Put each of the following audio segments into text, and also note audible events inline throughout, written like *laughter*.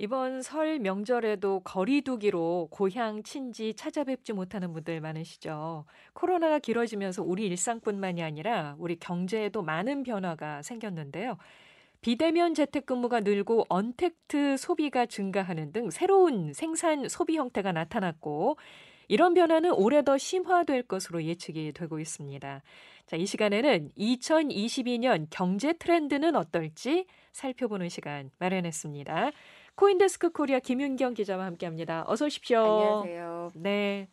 이번 설 명절에도 거리두기로 고향 친지 찾아뵙지 못하는 분들 많으시죠. 코로나가 길어지면서 우리 일상뿐만이 아니라 우리 경제에도 많은 변화가 생겼는데요. 비대면 재택근무가 늘고 언택트 소비가 증가하는 등 새로운 생산 소비 형태가 나타났고 이런 변화는 올해 더 심화될 것으로 예측이 되고 있습니다. 자, 이 시간에는 2022년 경제 트렌드는 어떨지 살펴보는 시간 마련했습니다. 코인데스크 코리아 김윤경 기자와 함께합니다. 어서 오십시오. 안녕하세요. 네.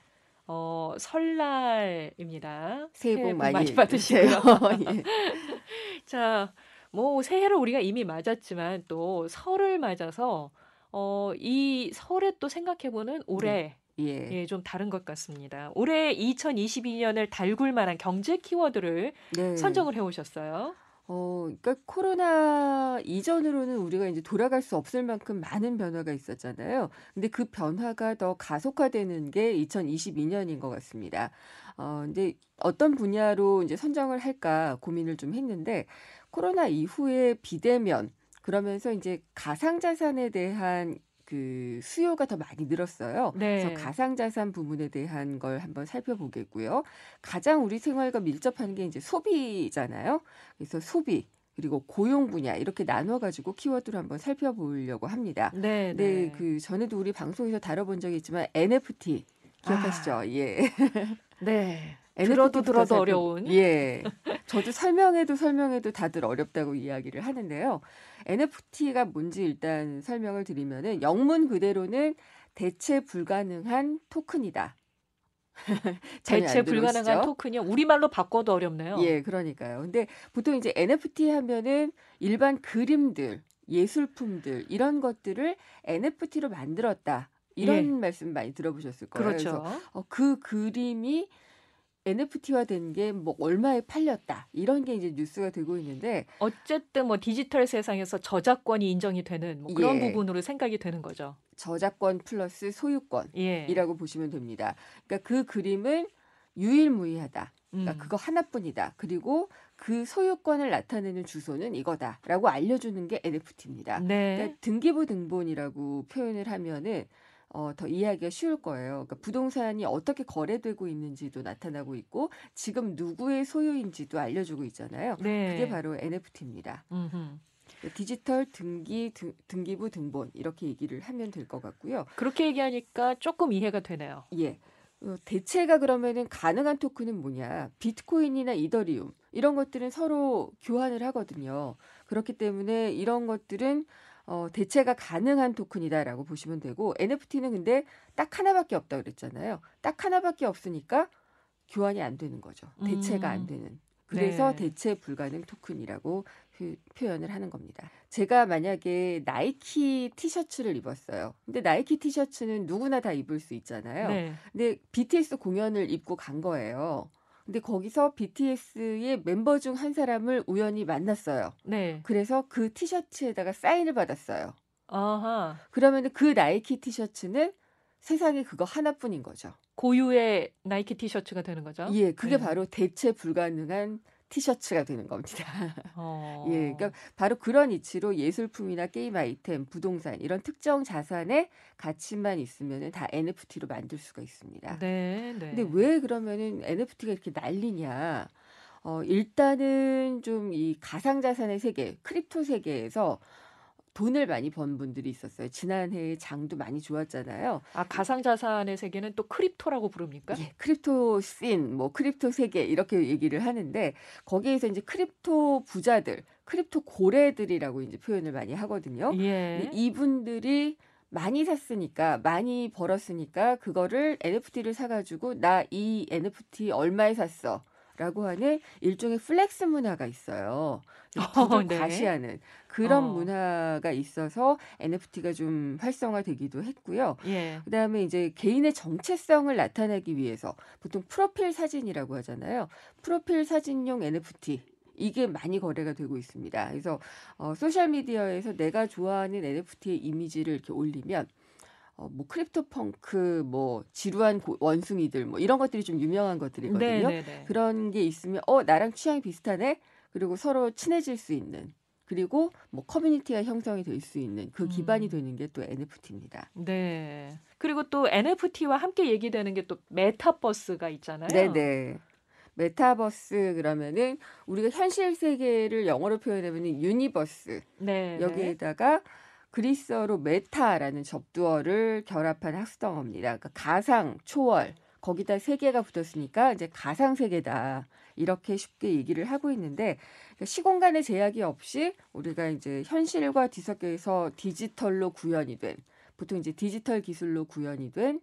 어, 설날입니다. 새해 복 많이, 많이 받으시고요. *laughs* 예. *laughs* 자, 뭐 새해를 우리가 이미 맞았지만 또 설을 맞아서 어, 이 설에 또 생각해보는 올해 네. 예. 예, 좀 다른 것 같습니다. 올해 2022년을 달굴 만한 경제 키워드를 네. 선정을 해 오셨어요. 어, 그러니까 코로나 이전으로는 우리가 이제 돌아갈 수 없을 만큼 많은 변화가 있었잖아요. 근데 그 변화가 더 가속화되는 게 2022년인 것 같습니다. 어, 근데 어떤 분야로 이제 선정을 할까 고민을 좀 했는데 코로나 이후에 비대면 그러면서 이제 가상자산에 대한 그 수요가 더 많이 늘었어요. 네. 그래서 가상자산 부분에 대한 걸 한번 살펴보겠고요. 가장 우리 생활과 밀접한 게 이제 소비잖아요. 그래서 소비 그리고 고용 분야 이렇게 나눠 가지고 키워드를 한번 살펴보려고 합니다. 네, 네. 네. 그 전에도 우리 방송에서 다뤄본 적이 있지만 NFT 기억하시죠? 아. 예. *laughs* 네. 들어도 들어도 어려운. 예. 저도 설명해도 설명해도 다들 어렵다고 이야기를 하는데요. NFT가 뭔지 일단 설명을 드리면은 영문 그대로는 대체 불가능한 토큰이다. *laughs* 대체 불가능한 토큰이요? 우리말로 바꿔도 어렵네요. 예, 그러니까요. 근데 보통 이제 NFT 하면은 일반 그림들, 예술품들 이런 것들을 NFT로 만들었다. 이런 예. 말씀 많이 들어보셨을 거예요. 그렇죠. 그래서 어, 그 그림이 NFT화 된 게 뭐 얼마에 팔렸다 이런 게 이제 뉴스가 되고 있는데 어쨌든 뭐 디지털 세상에서 저작권이 인정이 되는 뭐 그런 예. 부분으로 생각이 되는 거죠. 저작권 플러스 소유권이라고 예. 보시면 됩니다. 그러니까 그 그림은 유일무이하다. 그러니까 음. 그거 하나뿐이다. 그리고 그 소유권을 나타내는 주소는 이거다라고 알려주는 게 NFT입니다. 네. 그러니까 등기부 등본이라고 표현을 하면은 어, 더 이해하기가 쉬울 거예요. 그러니까 부동산이 어떻게 거래되고 있는지도 나타나고 있고 지금 누구의 소유인지도 알려주고 있잖아요. 네. 그게 바로 NFT입니다. 음흠. 디지털 등기 등, 등기부 등본 이렇게 얘기를 하면 될 것 같고요. 그렇게 얘기하니까 조금 이해가 되네요. 예. 어, 대체가 그러면은 가능한 토큰은 뭐냐? 비트코인이나 이더리움 이런 것들은 서로 교환을 하거든요. 그렇기 때문에 이런 것들은 어, 대체가 가능한 토큰이다라고 보시면 되고 NFT는 근데 딱 하나밖에 없다 그랬잖아요. 딱 하나밖에 없으니까 교환이 안 되는 거죠. 대체가 안 음. 되는. 그래서 네. 대체 불가능 토큰이라고 표현을 하는 겁니다. 제가 만약에 나이키 티셔츠를 입었어요. 근데 나이키 티셔츠는 누구나 다 입을 수 있잖아요. 네. 근데 BTS 공연을 입고 간 거예요. 근데 거기서 BTS의 멤버 중 한 사람을 우연히 만났어요. 네. 그래서 그 티셔츠에다가 사인을 받았어요. 아하. 그러면 그 나이키 티셔츠는 세상에 그거 하나뿐인 거죠. 고유의 나이키 티셔츠가 되는 거죠? 예, 그게 네. 바로 대체 불가능한 티셔츠가 되는 겁니다. *laughs* 어. 예, 그러니까 바로 그런 이치로 예술품이나 게임 아이템, 부동산 이런 특정 자산의 가치만 있으면은 다 NFT로 만들 수가 있습니다. 네, 네. 근데 왜 그러면은 NFT가 이렇게 난리냐? 어, 일단은 좀 이 가상자산의 세계, crypto 세계에서 돈을 많이 번 분들이 있었어요. 지난해 장도 많이 좋았잖아요. 아 가상 자산의 세계는 또 crypto라고 부릅니까? 예, crypto scene, 뭐 crypto 세계 이렇게 얘기를 하는데 거기에서 이제 crypto 부자들, crypto 고래들이라고 이제 표현을 많이 하거든요. 예. 이분들이 많이 샀으니까 많이 벌었으니까 그거를 NFT를 사가지고 나 이 NFT 얼마에 샀어? 라고 하는 일종의 flex 문화가 있어요. 어, 네. 과시하는 그런 어. 문화가 있어서 NFT가 좀 활성화되기도 했고요. 예. 그다음에 이제 개인의 정체성을 나타내기 위해서 보통 프로필 사진이라고 하잖아요. 프로필 사진용 NFT 이게 많이 거래가 되고 있습니다. 그래서 어, 소셜 미디어에서 내가 좋아하는 NFT의 이미지를 이렇게 올리면 어, 뭐 Crypto Punk, 뭐 지루한 고, 원숭이들, 뭐 이런 것들이 좀 유명한 것들이거든요. 네네네. 네, 네. 그런 게 있으면 어 나랑 취향이 비슷하네. 그리고 서로 친해질 수 있는 그리고 뭐 커뮤니티가 형성이 될 수 있는 그 기반이 음. 되는 게 또 NFT입니다. 네. 그리고 또 NFT와 함께 얘기되는 게 또 메타버스가 있잖아요. 네, 네. 메타버스 그러면은 우리가 현실 세계를 영어로 표현하면 universe. 네. 여기에다가 그리스어로 meta라는 접두어를 결합한 합성어입니다. 그러니까 가상, 초월, 거기다 세계가 붙었으니까 이제 가상 세계다. 이렇게 쉽게 얘기를 하고 있는데 그러니까 시공간의 제약이 없이 우리가 이제 현실과 뒤섞여서 디지털로 구현이 된 보통 이제 디지털 기술로 구현이 된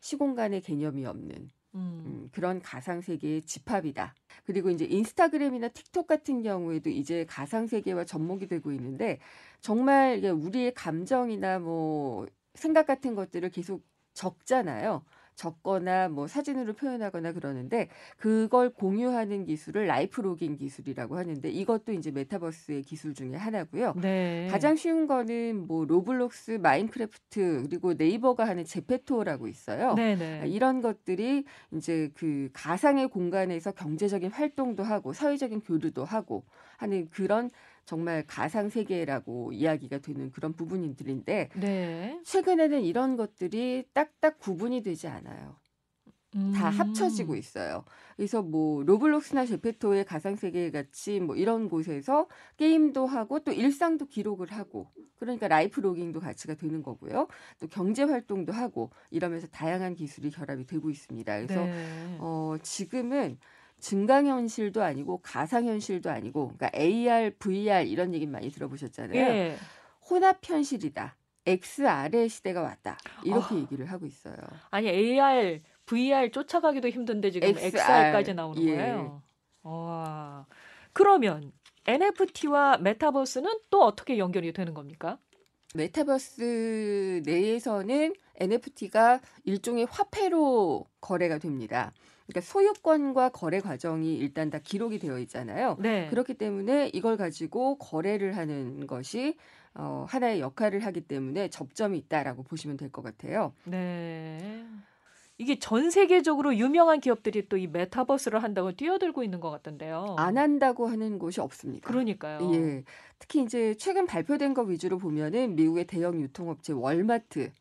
시공간의 개념이 없는 음. 음, 그런 가상 세계의 집합이다. 그리고 이제 인스타그램이나 틱톡 같은 경우에도 이제 가상 세계와 접목이 되고 있는데 정말 우리의 감정이나 뭐 생각 같은 것들을 계속 적잖아요. 적거나 뭐 사진으로 표현하거나 그러는데 그걸 공유하는 기술을 life logging 기술이라고 하는데 이것도 이제 메타버스의 기술 중에 하나고요. 네. 가장 쉬운 거는 뭐 로블록스, 마인크래프트 그리고 네이버가 하는 제페토라고 있어요. 네네. 네. 이런 것들이 이제 그 가상의 공간에서 경제적인 활동도 하고 사회적인 교류도 하고 하는 그런 정말 가상 세계라고 이야기가 되는 그런 부분들인데 네. 최근에는 이런 것들이 딱딱 구분이 되지 않아요. 음. 다 합쳐지고 있어요. 그래서 뭐 로블록스나 제페토의 가상 세계 같이 뭐 이런 곳에서 게임도 하고 또 일상도 기록을 하고 그러니까 라이프 로깅도 같이가 되는 거고요. 또 경제 활동도 하고 이러면서 다양한 기술이 결합이 되고 있습니다. 그래서 네. 어 지금은 증강현실도 아니고 가상현실도 아니고 그러니까 AR, VR 이런 얘기 많이 들어보셨잖아요. 예. 혼합현실이다. XR의 시대가 왔다. 이렇게 아. 얘기를 하고 있어요. 아니 AR, VR 쫓아가기도 힘든데 지금 XR, XR까지 나오는 예. 거예요. 와. 그러면 NFT와 메타버스는 또 어떻게 연결이 되는 겁니까? 메타버스 내에서는 NFT가 일종의 화폐로 거래가 됩니다. 그러니까 소유권과 거래 과정이 일단 다 기록이 되어 있잖아요. 네. 그렇기 때문에 이걸 가지고 거래를 하는 것이 어, 하나의 역할을 하기 때문에 접점이 있다라고 보시면 될 것 같아요. 네. 이게 전 세계적으로 유명한 기업들이 또 이 메타버스를 한다고 뛰어들고 있는 것 같던데요. 안 한다고 하는 곳이 없습니다. 그러니까요. 예. 특히 이제 최근 발표된 거 위주로 보면은 미국의 대형 유통업체 월마트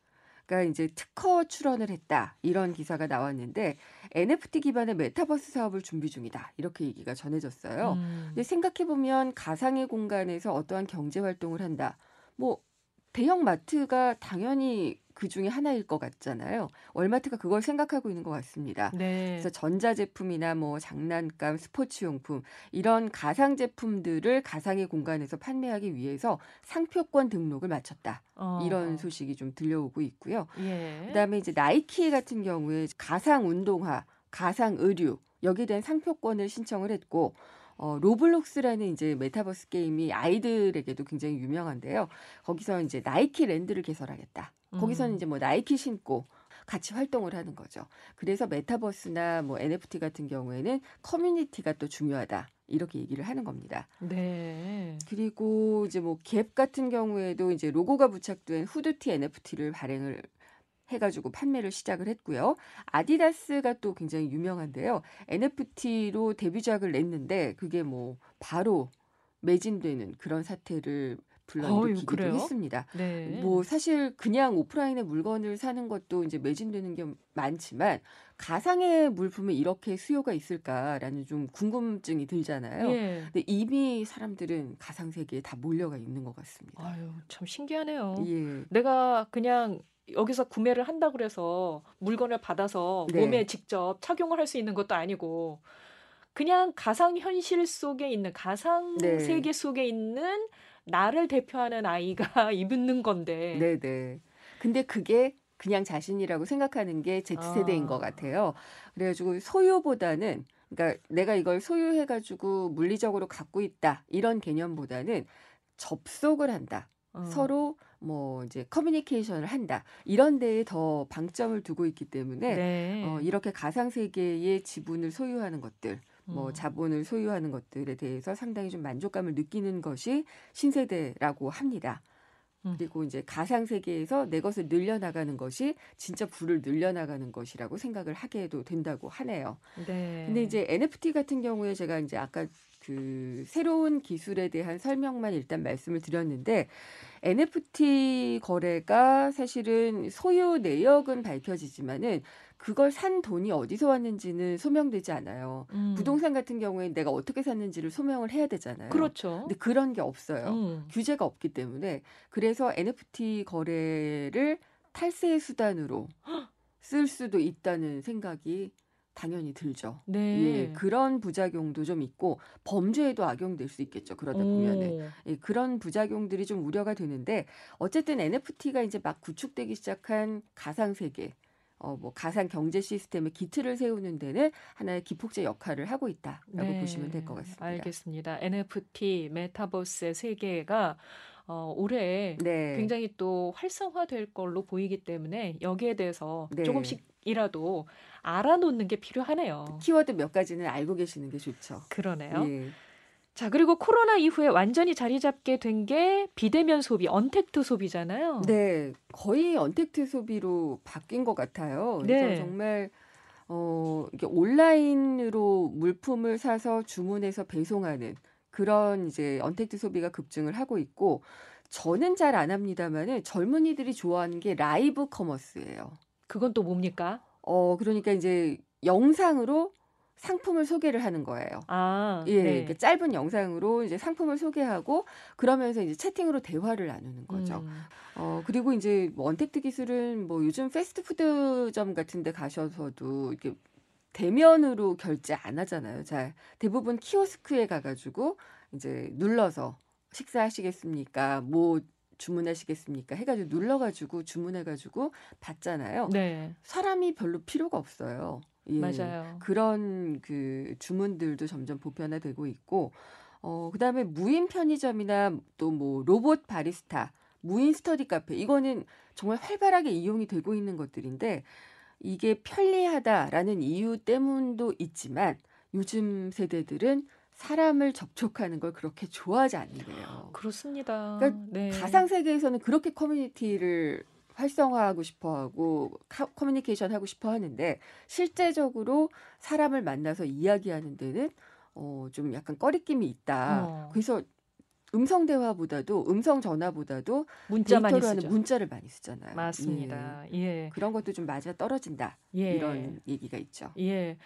가 이제 특허 출원을 했다 이런 기사가 나왔는데 NFT 기반의 메타버스 사업을 준비 중이다 이렇게 얘기가 전해졌어요. 음. 근데 생각해 보면 가상의 공간에서 어떠한 경제 활동을 한다. 뭐 대형 마트가 당연히 그 중에 하나일 것 같잖아요. 월마트가 그걸 생각하고 있는 것 같습니다. 네. 그래서 전자제품이나 뭐 장난감, 스포츠용품 이런 가상 제품들을 가상의 공간에서 판매하기 위해서 상표권 등록을 마쳤다. 어. 이런 소식이 좀 들려오고 있고요. 예. 그다음에 이제 나이키 같은 경우에 가상 운동화, 가상 의류 여기에 대한 상표권을 신청을 했고 어, 로블록스라는 이제 메타버스 게임이 아이들에게도 굉장히 유명한데요. 거기서 이제 나이키 랜드를 개설하겠다. 거기서는 음. 이제 뭐 나이키 신고 같이 활동을 하는 거죠. 그래서 메타버스나 뭐 NFT 같은 경우에는 커뮤니티가 또 중요하다. 이렇게 얘기를 하는 겁니다. 네. 그리고 이제 뭐 갭 같은 경우에도 이제 로고가 부착된 후드티 NFT를 발행을 해가지고 판매를 시작을 했고요. 아디다스가 또 굉장히 유명한데요. NFT로 데뷔작을 냈는데 그게 뭐 바로 매진되는 그런 사태를 불러일으키기도 했습니다. 네. 뭐 사실 그냥 오프라인에 물건을 사는 것도 이제 매진되는 게 많지만 가상의 물품에 이렇게 수요가 있을까라는 좀 궁금증이 들잖아요. 예. 근데 이미 사람들은 가상 세계에 다 몰려가 있는 것 같습니다. 아유, 참 신기하네요. 예. 내가 그냥 여기서 구매를 한다 그래서 물건을 받아서 네. 몸에 직접 착용을 할 수 있는 것도 아니고 그냥 가상 현실 속에 있는 가상 네. 세계 속에 있는 나를 대표하는 아이가 *laughs* 입는 건데. 네, 네. 근데 그게 그냥 자신이라고 생각하는 게 Z세대인 아. 것 같아요. 그래가지고 소유보다는 그러니까 내가 이걸 소유해가지고 물리적으로 갖고 있다 이런 개념보다는 접속을 한다. 어. 서로 뭐 이제 커뮤니케이션을 한다 이런 데에 더 방점을 두고 있기 때문에 네. 어, 이렇게 가상 세계의 지분을 소유하는 것들 뭐 음. 자본을 소유하는 것들에 대해서 상당히 좀 만족감을 느끼는 것이 신세대라고 합니다. 음. 그리고 이제 가상 세계에서 내 것을 늘려나가는 것이 진짜 부를 늘려나가는 것이라고 생각을 하게 도 된다고 하네요. 네. 근데 이제 NFT 같은 경우에 제가 이제 아까 그그 새로운 기술에 대한 설명만 일단 말씀을 드렸는데 NFT 거래가 사실은 소유 내역은 밝혀지지만은 그걸 산 돈이 어디서 왔는지는 소명되지 않아요. 음. 부동산 같은 경우에 내가 어떻게 샀는지를 소명을 해야 되잖아요. 그렇죠. 근데 그런 게 없어요. 음. 규제가 없기 때문에 그래서 NFT 거래를 탈세의 수단으로 쓸 수도 있다는 생각이 당연히 들죠. 네. 예, 그런 부작용도 좀 있고 범죄에도 악용될 수 있겠죠. 그러다 보면은 예, 그런 부작용들이 좀 우려가 되는데 어쨌든 NFT가 이제 막 구축되기 시작한 가상 세계 어, 뭐 가상 경제 시스템의 기틀을 세우는 데는 하나의 기폭제 역할을 하고 있다라고 네. 보시면 될 것 같습니다. 알겠습니다. NFT 메타버스의 세계가 어, 올해 네. 굉장히 또 활성화될 걸로 보이기 때문에 여기에 대해서 네. 조금씩이라도 알아놓는 게 필요하네요. 키워드 몇 가지는 알고 계시는 게 좋죠. 그러네요. 예. 자, 그리고 코로나 이후에 완전히 자리 잡게 된 게 비대면 소비, 언택트 소비잖아요. 네. 거의 언택트 소비로 바뀐 것 같아요. 그래서 네. 정말 어, 이게 온라인으로 물품을 사서 주문해서 배송하는 그런 이제 언택트 소비가 급증을 하고 있고 저는 잘 안 합니다만은 젊은이들이 좋아하는 게 live commerce예요. 그건 또 뭡니까? 어, 그러니까 이제 영상으로 상품을 소개를 하는 거예요. 아, 예, 네. 짧은 영상으로 이제 상품을 소개하고 그러면서 이제 채팅으로 대화를 나누는 거죠. 음. 어, 그리고 이제 뭐 언택트 기술은 뭐 요즘 패스트푸드점 같은 데 가셔서도 이렇게 대면으로 결제 안 하잖아요. 잘 대부분 키오스크에 가가지고 이제 눌러서 식사하시겠습니까? 뭐 주문하시겠습니까? 해가지고 눌러가지고 주문해가지고 받잖아요. 네. 사람이 별로 필요가 없어요. 예, 맞아요. 그런 그 주문들도 점점 보편화되고 있고, 어, 그 다음에 무인 편의점이나 또 뭐 로봇 바리스타, 무인 스터디 카페, 이거는 정말 활발하게 이용이 되고 있는 것들인데, 이게 편리하다라는 이유 때문도 있지만, 요즘 세대들은 사람을 접촉하는 걸 그렇게 좋아하지 않는데요. 그렇습니다. 그러니까 네. 가상 세계에서는 그렇게 커뮤니티를 활성화하고 싶어하고 커뮤니케이션 하고 싶어 하는데 실제적으로 사람을 만나서 이야기하는 데는 어, 좀 약간 꺼리낌이 있다. 어. 그래서 음성 대화보다도 음성 전화보다도 문자 많이 쓰죠. 문자를 많이 쓰잖아요. 맞습니다. 예. 예. 그런 것도 좀 맞아 떨어진다. 예. 이런 얘기가 있죠. 예.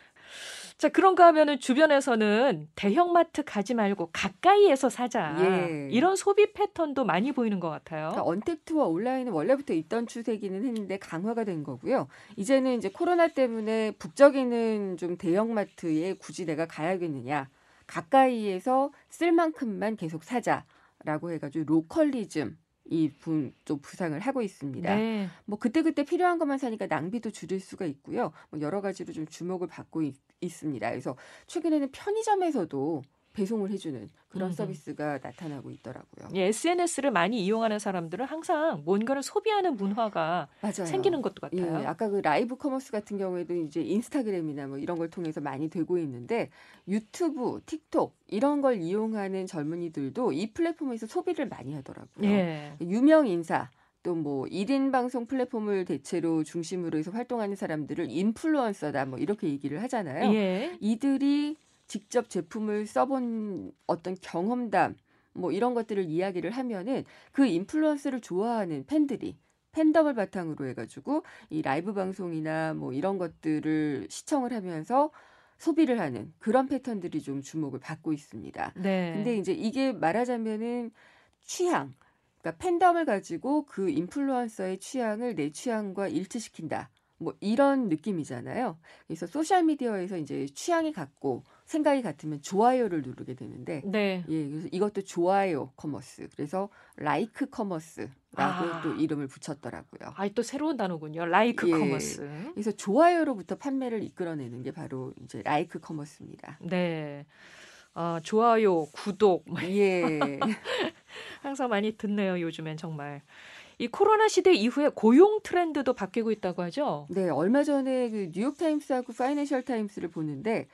자, 그런가 하면은 주변에서는 대형마트 가지 말고 가까이에서 사자. 예. 이런 소비 패턴도 많이 보이는 것 같아요. 그러니까 언택트와 온라인은 원래부터 있던 추세기는 했는데 강화가 된 거고요. 이제는 이제 코로나 때문에 북적이는 좀 대형마트에 굳이 내가 가야겠느냐. 가까이에서 쓸 만큼만 계속 사자라고 해가지고 로컬리즘 이분좀 부상을 하고 있습니다. 네. 뭐 그때그때 필요한 것만 사니까 낭비도 줄일 수가 있고요. 뭐 여러 가지로 좀 주목을 받고 있, 있습니다. 그래서 최근에는 편의점에서도 배송을 해주는 그런 음흠. 서비스가 나타나고 있더라고요. 예, SNS를 많이 이용하는 사람들은 항상 뭔가를 소비하는 문화가 맞아요. 생기는 것도 같아요. 예, 아까 그 live commerce 같은 경우에도 이제 인스타그램이나 뭐 이런 걸 통해서 많이 되고 있는데 유튜브, 틱톡 이런 걸 이용하는 젊은이들도 이 플랫폼에서 소비를 많이 하더라고요. 예. 유명 인사 또 뭐 1인 방송 플랫폼을 대체로 중심으로 해서 활동하는 사람들을 인플루언서다 뭐 이렇게 얘기를 하잖아요. 예. 이들이 직접 제품을 써본 어떤 경험담 뭐 이런 것들을 이야기를 하면은 그 인플루언서를 좋아하는 팬들이 팬덤을 바탕으로 해가지고 이 라이브 방송이나 뭐 이런 것들을 시청을 하면서 소비를 하는 그런 패턴들이 좀 주목을 받고 있습니다. 네. 근데 이제 이게 말하자면은 취향, 그러니까 팬덤을 가지고 그 인플루언서의 취향을 내 취향과 일치시킨다. 뭐 이런 느낌이잖아요. 그래서 소셜 미디어에서 이제 취향이 같고 생각이 같으면 좋아요를 누르게 되는데 네. 예, 그래서 이것도 좋아요 commerce. 그래서 like commerce라고 아. 또 이름을 붙였더라고요. 아, 또 새로운 단어군요. like 예. commerce. 그래서 좋아요로부터 판매를 이끌어내는 게 바로 이제 like commerce입니다. 네. 아, 좋아요, 구독. 예. *laughs* 항상 많이 듣네요, 요즘엔 정말. 이 코로나 시대 이후에 고용 트렌드도 바뀌고 있다고 하죠? 네, 얼마 전에 그 뉴욕 타임스하고 파이낸셜 타임스를 보는데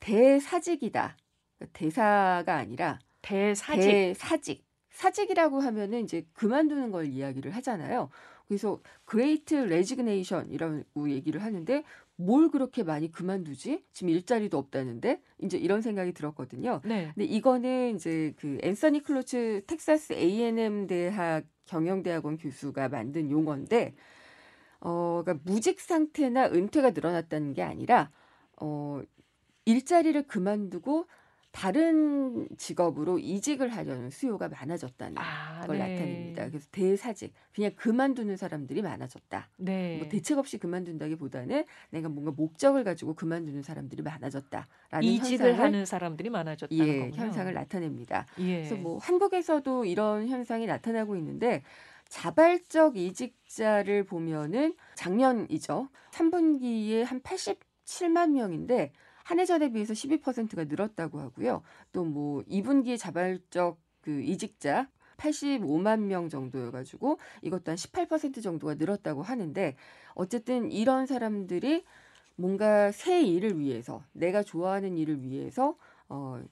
대사직이다. 그러니까 대사가 아니라 대사직. 대사직. 사직이라고 하면은 이제 그만두는 걸 이야기를 하잖아요. 그래서 Great Resignation 이라고 얘기를 하는데 뭘 그렇게 많이 그만두지? 지금 일자리도 없다는데 이제 이런 생각이 들었거든요. 네. 근데 이거는 이제 그 앤서니 클로츠 텍사스 A&M 대학 경영대학원 교수가 만든 용어인데 어 그러니까 무직 상태나 은퇴가 늘어났다는 게 아니라 어 일자리를 그만두고 다른 직업으로 이직을 하려는 수요가 많아졌다는 아, 걸 네. 나타냅니다. 그래서 대사직 그냥 그만두는 사람들이 많아졌다. 네. 뭐 대책 없이 그만둔다기보다는 내가 뭔가 목적을 가지고 그만두는 사람들이 많아졌다라는 이직을 현상을, 하는 사람들이 많아졌다는 예, 거군요. 현상을 나타냅니다. 예. 그래서 뭐 한국에서도 이런 현상이 나타나고 있는데 자발적 이직자를 보면은 작년이죠. 3분기에 한 87만 명인데 한 해 전에 비해서 12%가 늘었다고 하고요. 또 뭐 2분기에 자발적 그 이직자 85만 명 정도여가지고 이것도 한 18% 정도가 늘었다고 하는데 어쨌든 이런 사람들이 뭔가 새 일을 위해서 내가 좋아하는 일을 위해서 어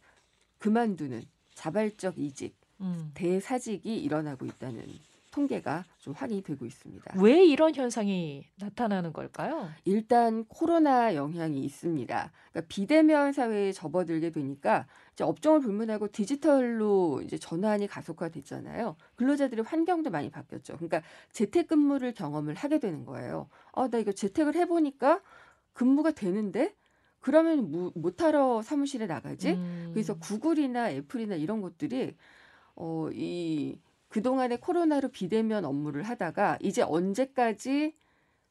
그만두는 자발적 이직, 음. 대사직이 일어나고 있다는 통계가 좀 확인이 되고 있습니다. 왜 이런 현상이 나타나는 걸까요? 일단 코로나 영향이 있습니다. 그러니까 비대면 사회에 접어들게 되니까 이제 업종을 불문하고 디지털로 이제 전환이 가속화됐잖아요. 근로자들의 환경도 많이 바뀌었죠. 그러니까 재택근무를 경험을 하게 되는 거예요. 어, 나 이거 재택을 해보니까 근무가 되는데 그러면 뭐, 못하러 사무실에 나가지? 음. 그래서 구글이나 애플이나 이런 것들이 어, 이 그동안에 코로나로 비대면 업무를 하다가 이제 언제까지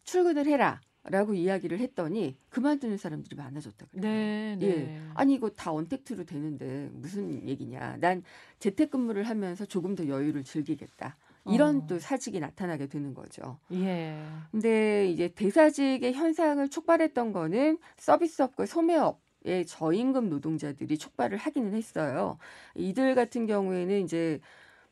출근을 해라. 라고 이야기를 했더니 그만두는 사람들이 많아졌다 그래요. 네, 네. 예. 아니 이거 다 언택트로 되는데 무슨 얘기냐. 난 재택근무를 하면서 조금 더 여유를 즐기겠다. 이런 어. 또 사직이 나타나게 되는 거죠. 예. 근데 이제 대사직의 현상을 촉발했던 거는 서비스업과 소매업 의 저임금 노동자들이 촉발을 하기는 했어요. 이들 같은 경우에는 이제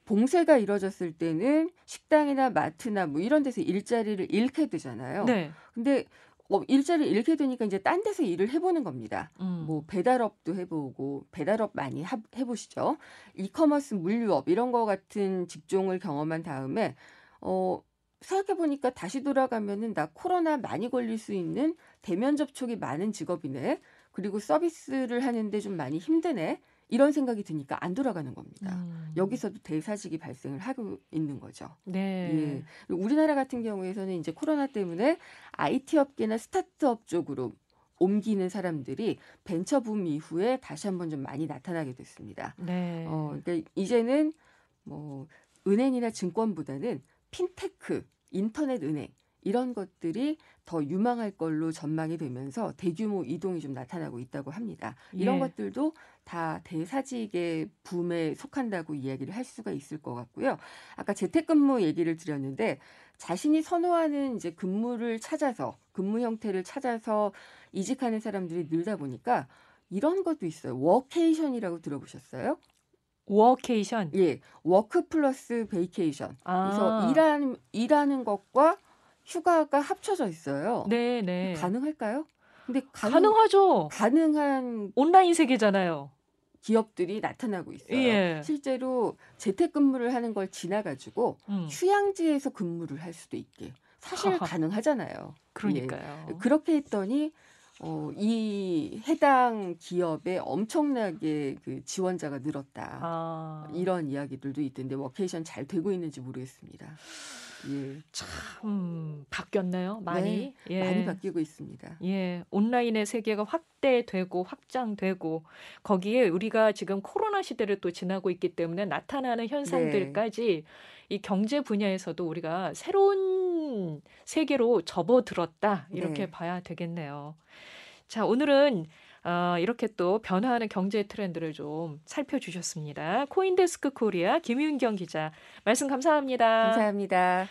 봉쇄가 이뤄졌을 때는 식당이나 마트나 뭐 이런 데서 일자리를 잃게 되잖아요. 네. 근데 어, 일자리를 잃게 되니까 이제 딴 데서 일을 해보는 겁니다. 음. 뭐 배달업도 해보고 배달업 많이 하, 해보시죠. 이커머스 물류업 이런 거 같은 직종을 경험한 다음에 어 생각해 보니까 다시 돌아가면은 나 코로나 많이 걸릴 수 있는 대면 접촉이 많은 직업이네. 그리고 서비스를 하는데 좀 많이 힘드네. 이런 생각이 드니까 안 돌아가는 겁니다. 음. 여기서도 대사직이 발생을 하고 있는 거죠. 네. 예. 우리나라 같은 경우에서는 이제 코로나 때문에 IT 업계나 스타트업 쪽으로 옮기는 사람들이 벤처 붐 이후에 다시 한번 좀 많이 나타나게 됐습니다. 네. 어, 그러니까 이제는 뭐 은행이나 증권보다는 핀테크, 인터넷 은행 이런 것들이 더 유망할 걸로 전망이 되면서 대규모 이동이 좀 나타나고 있다고 합니다. 이런 예. 것들도 다 대사직의 붐에 속한다고 이야기를 할 수가 있을 것 같고요. 아까 재택근무 얘기를 드렸는데 자신이 선호하는 이제 근무를 찾아서 근무 형태를 찾아서 이직하는 사람들이 늘다 보니까 이런 것도 있어요. workation이라고 들어보셨어요? 워케이션? 예. work plus vacation. 아. 그래서 일하는 일하는 것과 휴가가 합쳐져 있어요. 네, 네. 가능할까요? 근데 가능, 하죠 가능한 온라인 세계잖아요. 기업들이 나타나고 있어요. 예. 실제로 재택근무를 하는 걸 지나가지고 음. 휴양지에서 근무를 할 수도 있게 사실 하하. 가능하잖아요. 그러니까요. 예. 그렇게 했더니 어, 이 해당 기업에 엄청나게 그 지원자가 늘었다. 아. 이런 이야기들도 있던데 워케이션 잘 되고 있는지 모르겠습니다. 예. 참 바뀌었네요. 많이. 네, 예. 많이 바뀌고 있습니다. 예. 온라인의 세계가 확대되고 확장되고 거기에 우리가 지금 코로나 시대를 또 지나고 있기 때문에 나타나는 현상들까지 네. 이 경제 분야에서도 우리가 새로운 세계로 접어들었다. 이렇게 네. 봐야 되겠네요. 자, 오늘은 어, 이렇게 또 변화하는 경제 트렌드를 좀 살펴주셨습니다. 코인데스크 코리아 김윤경 기자 말씀 감사합니다. 감사합니다.